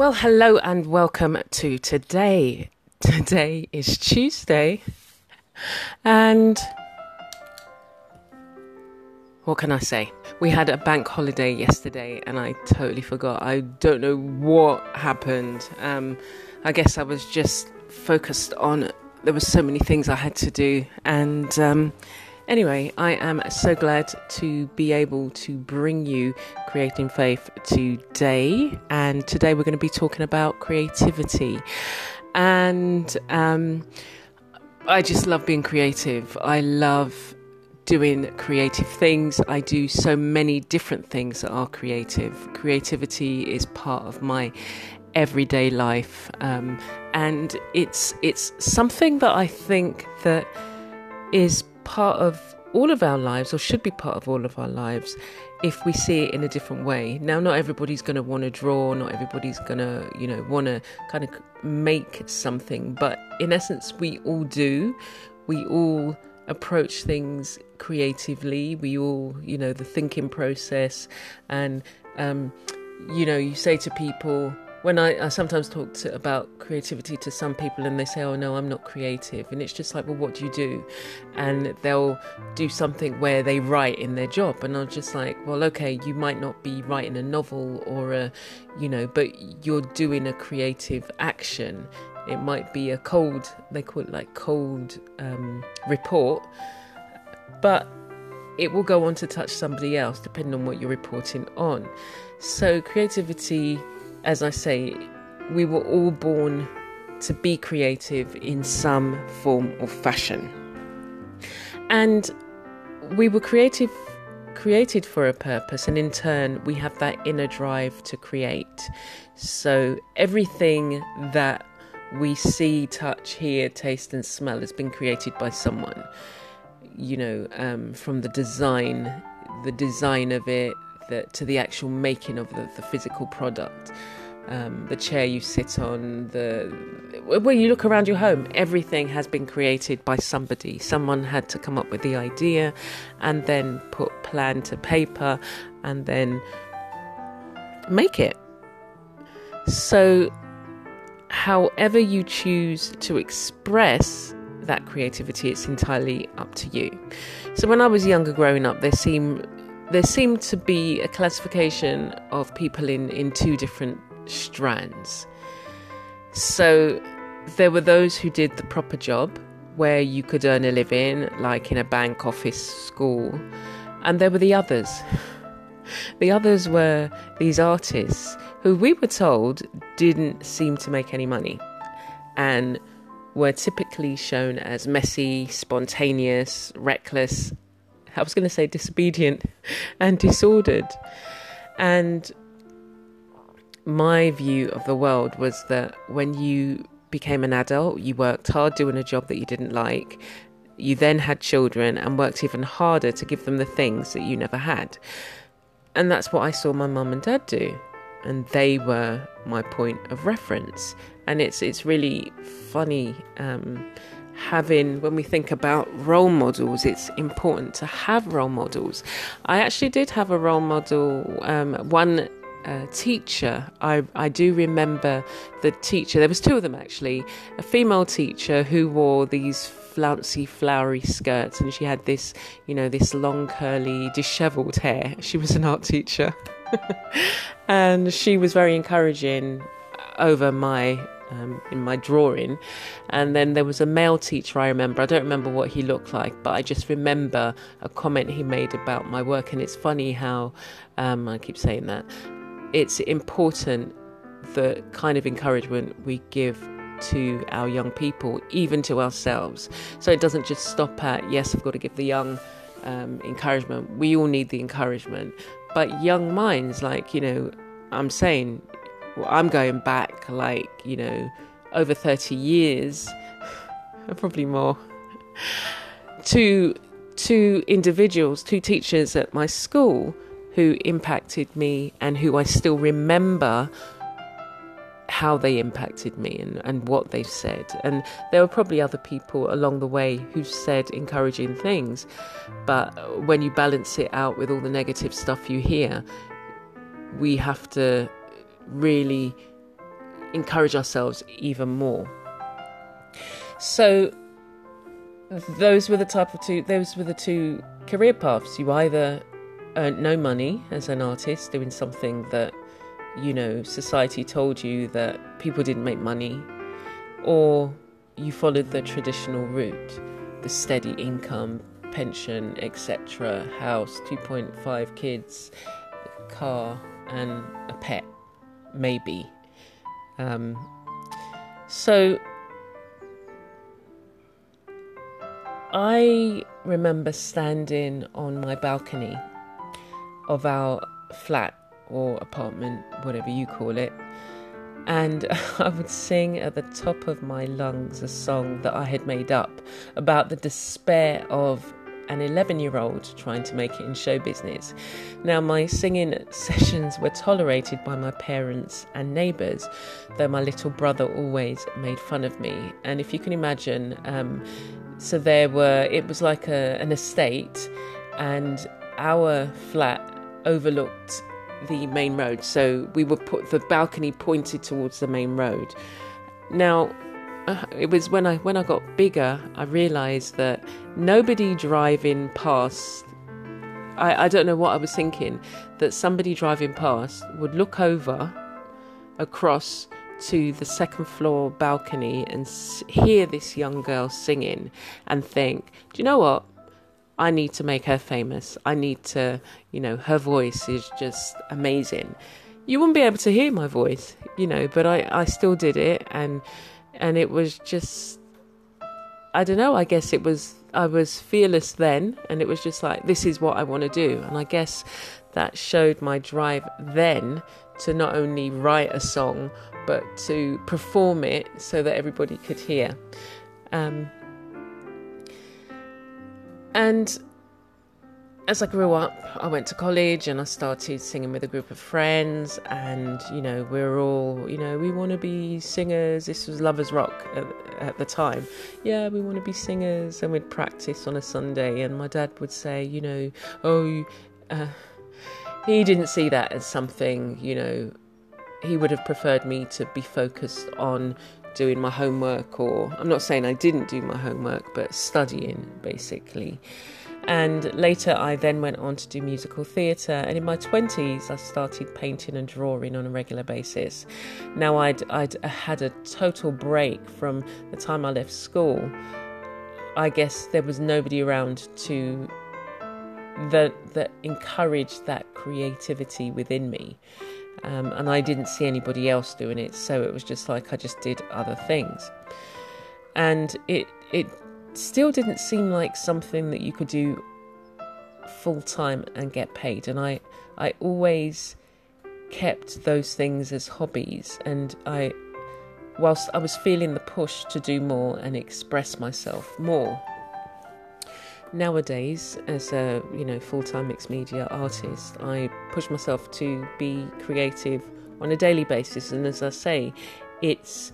Well, hello and welcome to today. Today is Tuesday, and what can I say? We had a bank holiday yesterday, and I totally forgot. I don't know what happened. Um, I guess I was just focused on. There were so many things I had to do, and um, Anyway, I am so glad to be able to bring you Creating Faith today. And today we're going to be talking about creativity. And um, I just love being creative. I love doing creative things. I do so many different things that are creative. Creativity is part of my everyday life, um, and it's it's something that I think that is part of all of our lives, or should be part of all of our lives, if we see it in a different way. Now, not everybody's going to want to draw, not everybody's going to, you know, want to kind of make something, but in essence, we all do. We all approach things creatively. We all, you know, the thinking process, and, um, you know, you say to people, when I, I sometimes talk to, about creativity to some people and they say, oh no, I'm not creative. And it's just like, well, what do you do? And they'll do something where they write in their job. And I'm just like, well, okay, you might not be writing a novel or a, you know, but you're doing a creative action. It might be a cold, they call it like cold um, report, but it will go on to touch somebody else depending on what you're reporting on. So creativity as I say, we were all born to be creative in some form or fashion. And we were creative created for a purpose and in turn we have that inner drive to create. So everything that we see, touch, hear, taste and smell has been created by someone. You know, um, from the design, the design of it, the, to the actual making of the, the physical product. Um, the chair you sit on, the when you look around your home, everything has been created by somebody. Someone had to come up with the idea, and then put plan to paper, and then make it. So, however you choose to express that creativity, it's entirely up to you. So, when I was younger, growing up, there seemed there seemed to be a classification of people in, in two different strands. So there were those who did the proper job where you could earn a living, like in a bank, office, school, and there were the others. The others were these artists who we were told didn't seem to make any money and were typically shown as messy, spontaneous, reckless, I was going to say disobedient and disordered. And my view of the world was that when you became an adult, you worked hard doing a job that you didn't like. You then had children and worked even harder to give them the things that you never had. And that's what I saw my mum and dad do. And they were my point of reference. And it's it's really funny um, having when we think about role models it's important to have role models. I actually did have a role model um, one uh, teacher. I, I do remember the teacher there was two of them actually. A female teacher who wore these flouncy flowery skirts and she had this you know this long curly disheveled hair. She was an art teacher. And she was very encouraging over my um, in my drawing. And then there was a male teacher I remember. I don't remember what he looked like, but I just remember a comment he made about my work. And it's funny how um, I keep saying that it's important the kind of encouragement we give to our young people, even to ourselves. So it doesn't just stop at, yes, I've got to give the young um, encouragement. We all need the encouragement. But young minds, like, you know, I'm saying, I'm going back like, you know, over 30 years, probably more, to two individuals, two teachers at my school who impacted me and who I still remember how they impacted me and, and what they've said. And there were probably other people along the way who said encouraging things, but when you balance it out with all the negative stuff you hear, we have to really encourage ourselves even more. So those were the type of two those were the two career paths. You either earned no money as an artist doing something that you know, society told you that people didn't make money, or you followed the traditional route, the steady income, pension, etc., house, 2.5 kids, car, and a pet, maybe. Um, so I remember standing on my balcony of our flat or apartment, whatever you call it. And I would sing at the top of my lungs a song that I had made up about the despair of an 11 year old trying to make it in show business. Now, my singing sessions were tolerated by my parents and neighbours, though my little brother always made fun of me. And if you can imagine, um, so there were, it was like a, an estate, and our flat overlooked the main road. So we would put the balcony pointed towards the main road. Now, Uh, it was when I when I got bigger, I realised that nobody driving past. I, I don't know what I was thinking. That somebody driving past would look over, across to the second floor balcony and hear this young girl singing and think, do you know what? I need to make her famous. I need to, you know, her voice is just amazing. You wouldn't be able to hear my voice, you know, but I, I still did it and and it was just I don't know, I guess it was I was fearless then and it was just like this is what I want to do. And I guess that showed my drive then to not only write a song but to perform it so that everybody could hear. Um, and as I grew up, I went to college and I started singing with a group of friends. And, you know, we are all, you know, we want to be singers. This was Lovers Rock at, at, the time. Yeah, we want to be singers. And we'd practice on a Sunday. And my dad would say, you know, oh, uh, he didn't see that as something, you know, he would have preferred me to be focused on doing my homework, or I'm not saying I didn't do my homework, but studying basically. And later, I then went on to do musical theatre. And in my 20s, I started painting and drawing on a regular basis. Now, I'd, I'd had a total break from the time I left school. I guess there was nobody around to that that encouraged that creativity within me um, and I didn't see anybody else doing it, so it was just like I just did other things, and it it still didn't seem like something that you could do full time and get paid, and I I always kept those things as hobbies, and I whilst I was feeling the push to do more and express myself more. Nowadays as a you know full-time mixed media artist i push myself to be creative on a daily basis and as i say it's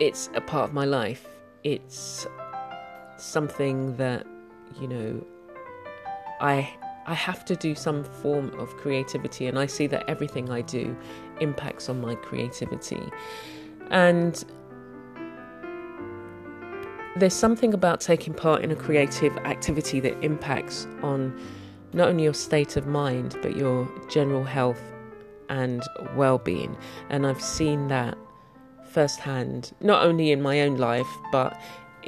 it's a part of my life. It's something that you know i i have to do some form of creativity and i see that everything i do impacts on my creativity. And there's something about taking part in a creative activity that impacts on not only your state of mind but your general health and well-being. And I've seen that firsthand not only in my own life but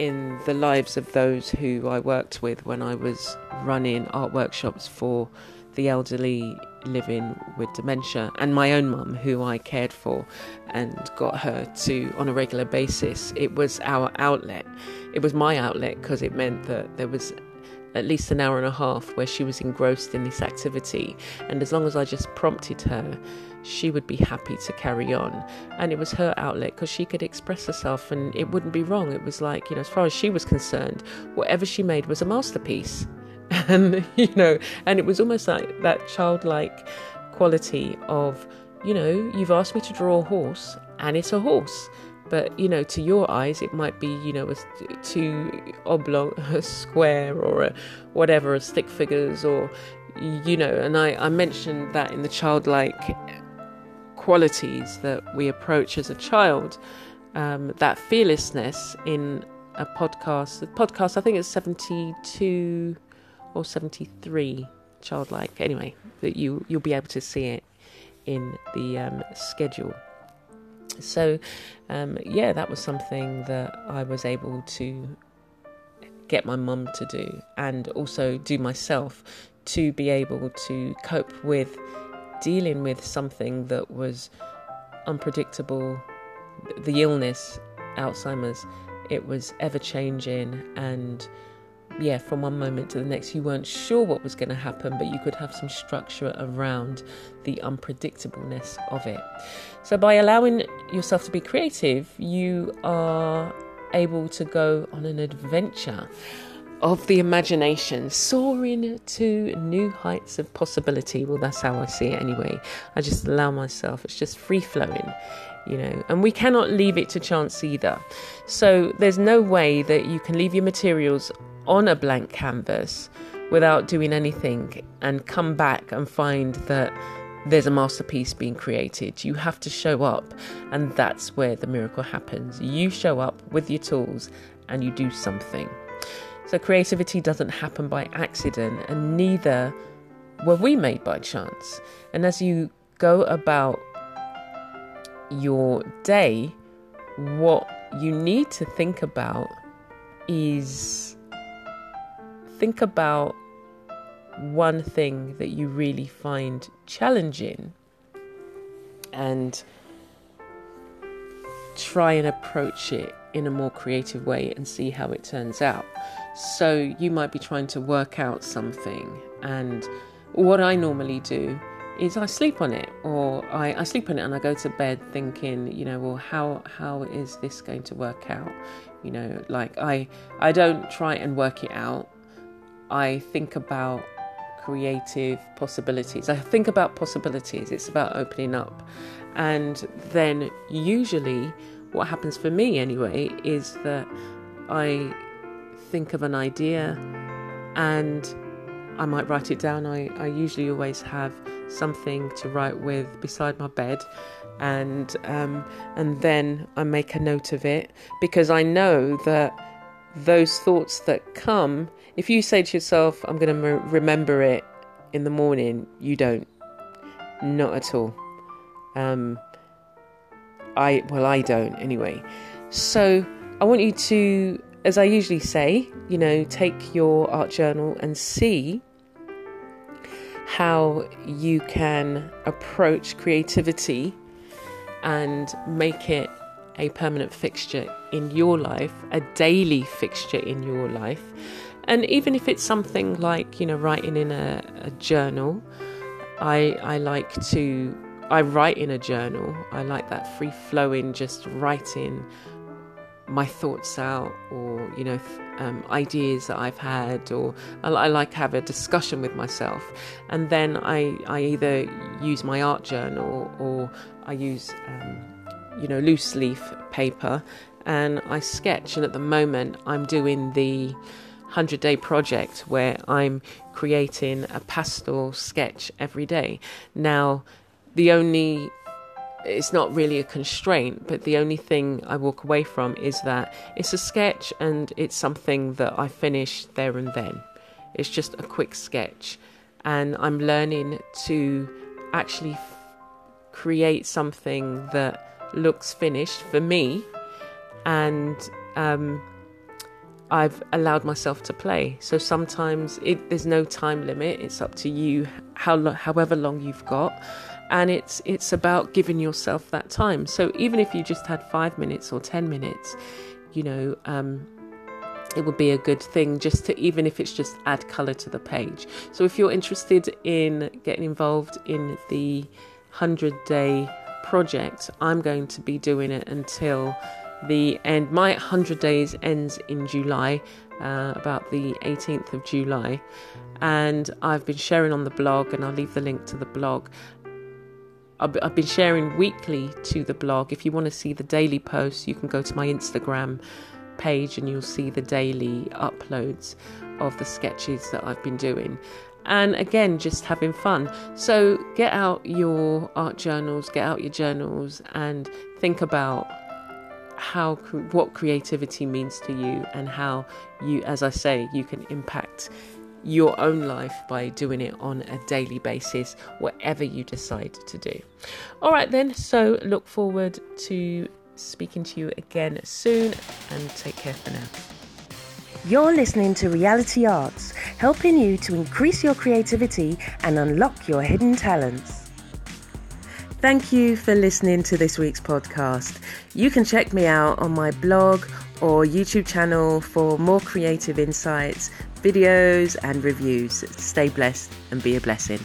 in the lives of those who I worked with when I was running art workshops for the elderly living with dementia and my own mum who I cared for and got her to on a regular basis. It was our outlet. It was my outlet because it meant that there was at least an hour and a half where she was engrossed in this activity. And as long as I just prompted her, she would be happy to carry on. And it was her outlet because she could express herself and it wouldn't be wrong. It was like, you know, as far as she was concerned, whatever she made was a masterpiece. And, you know, and it was almost like that childlike quality of, you know, you've asked me to draw a horse and it's a horse but you know to your eyes it might be you know a two oblong a square or a whatever stick figures or you know and i i mentioned that in the childlike qualities that we approach as a child um, that fearlessness in a podcast the podcast i think it's 72 or 73 childlike anyway that you you'll be able to see it in the um, schedule so, um, yeah, that was something that I was able to get my mum to do and also do myself to be able to cope with dealing with something that was unpredictable the illness alzheimer's. It was ever changing and yeah, from one moment to the next, you weren't sure what was going to happen, but you could have some structure around the unpredictableness of it. So, by allowing yourself to be creative, you are able to go on an adventure of the imagination, soaring to new heights of possibility. Well, that's how I see it anyway. I just allow myself, it's just free flowing, you know, and we cannot leave it to chance either. So, there's no way that you can leave your materials on a blank canvas without doing anything and come back and find that there's a masterpiece being created. You have to show up, and that's where the miracle happens. You show up with your tools and you do something. So, creativity doesn't happen by accident, and neither were we made by chance. And as you go about your day, what you need to think about is think about one thing that you really find challenging and try and approach it in a more creative way and see how it turns out. So you might be trying to work out something, and what I normally do is I sleep on it, or I, I sleep on it and I go to bed thinking, you know, well, how how is this going to work out? You know, like I I don't try and work it out. I think about creative possibilities. I think about possibilities. It's about opening up. And then usually what happens for me anyway is that I think of an idea and I might write it down. I, I usually always have something to write with beside my bed and um, and then I make a note of it because I know that those thoughts that come if you say to yourself, I'm going to remember it in the morning, you don't. Not at all. Um, I, well, I don't anyway. So I want you to, as I usually say, you know, take your art journal and see how you can approach creativity and make it a permanent fixture in your life, a daily fixture in your life. And even if it's something like, you know, writing in a, a journal, I, I like to, I write in a journal. I like that free flowing, just writing my thoughts out or, you know, um, ideas that I've had, or I, I like have a discussion with myself. And then I, I either use my art journal or I use, um, you know, loose leaf paper and I sketch. And at the moment, I'm doing the 100 day project where I'm creating a pastel sketch every day. Now, the only it's not really a constraint, but the only thing I walk away from is that it's a sketch and it's something that I finish there and then. It's just a quick sketch, and I'm learning to actually f- create something that looks finished for me and um, I've allowed myself to play. So sometimes it, there's no time limit. It's up to you, how however long you've got, and it's it's about giving yourself that time. So even if you just had five minutes or ten minutes, you know, um, it would be a good thing just to even if it's just add color to the page. So if you're interested in getting involved in the 100 day project, I'm going to be doing it until the end. My 100 days ends in July, uh, about the 18th of July, and I've been sharing on the blog, and I'll leave the link to the blog. I've been sharing weekly to the blog. If you want to see the daily posts, you can go to my Instagram page and you'll see the daily uploads of the sketches that I've been doing. And again, just having fun. So get out your art journals, get out your journals, and think about how what creativity means to you and how you, as I say, you can impact your own life by doing it on a daily basis, whatever you decide to do. All right, then. So look forward to speaking to you again soon and take care for now. You're listening to Reality Arts, helping you to increase your creativity and unlock your hidden talents. Thank you for listening to this week's podcast. You can check me out on my blog or YouTube channel for more creative insights, videos, and reviews. Stay blessed and be a blessing.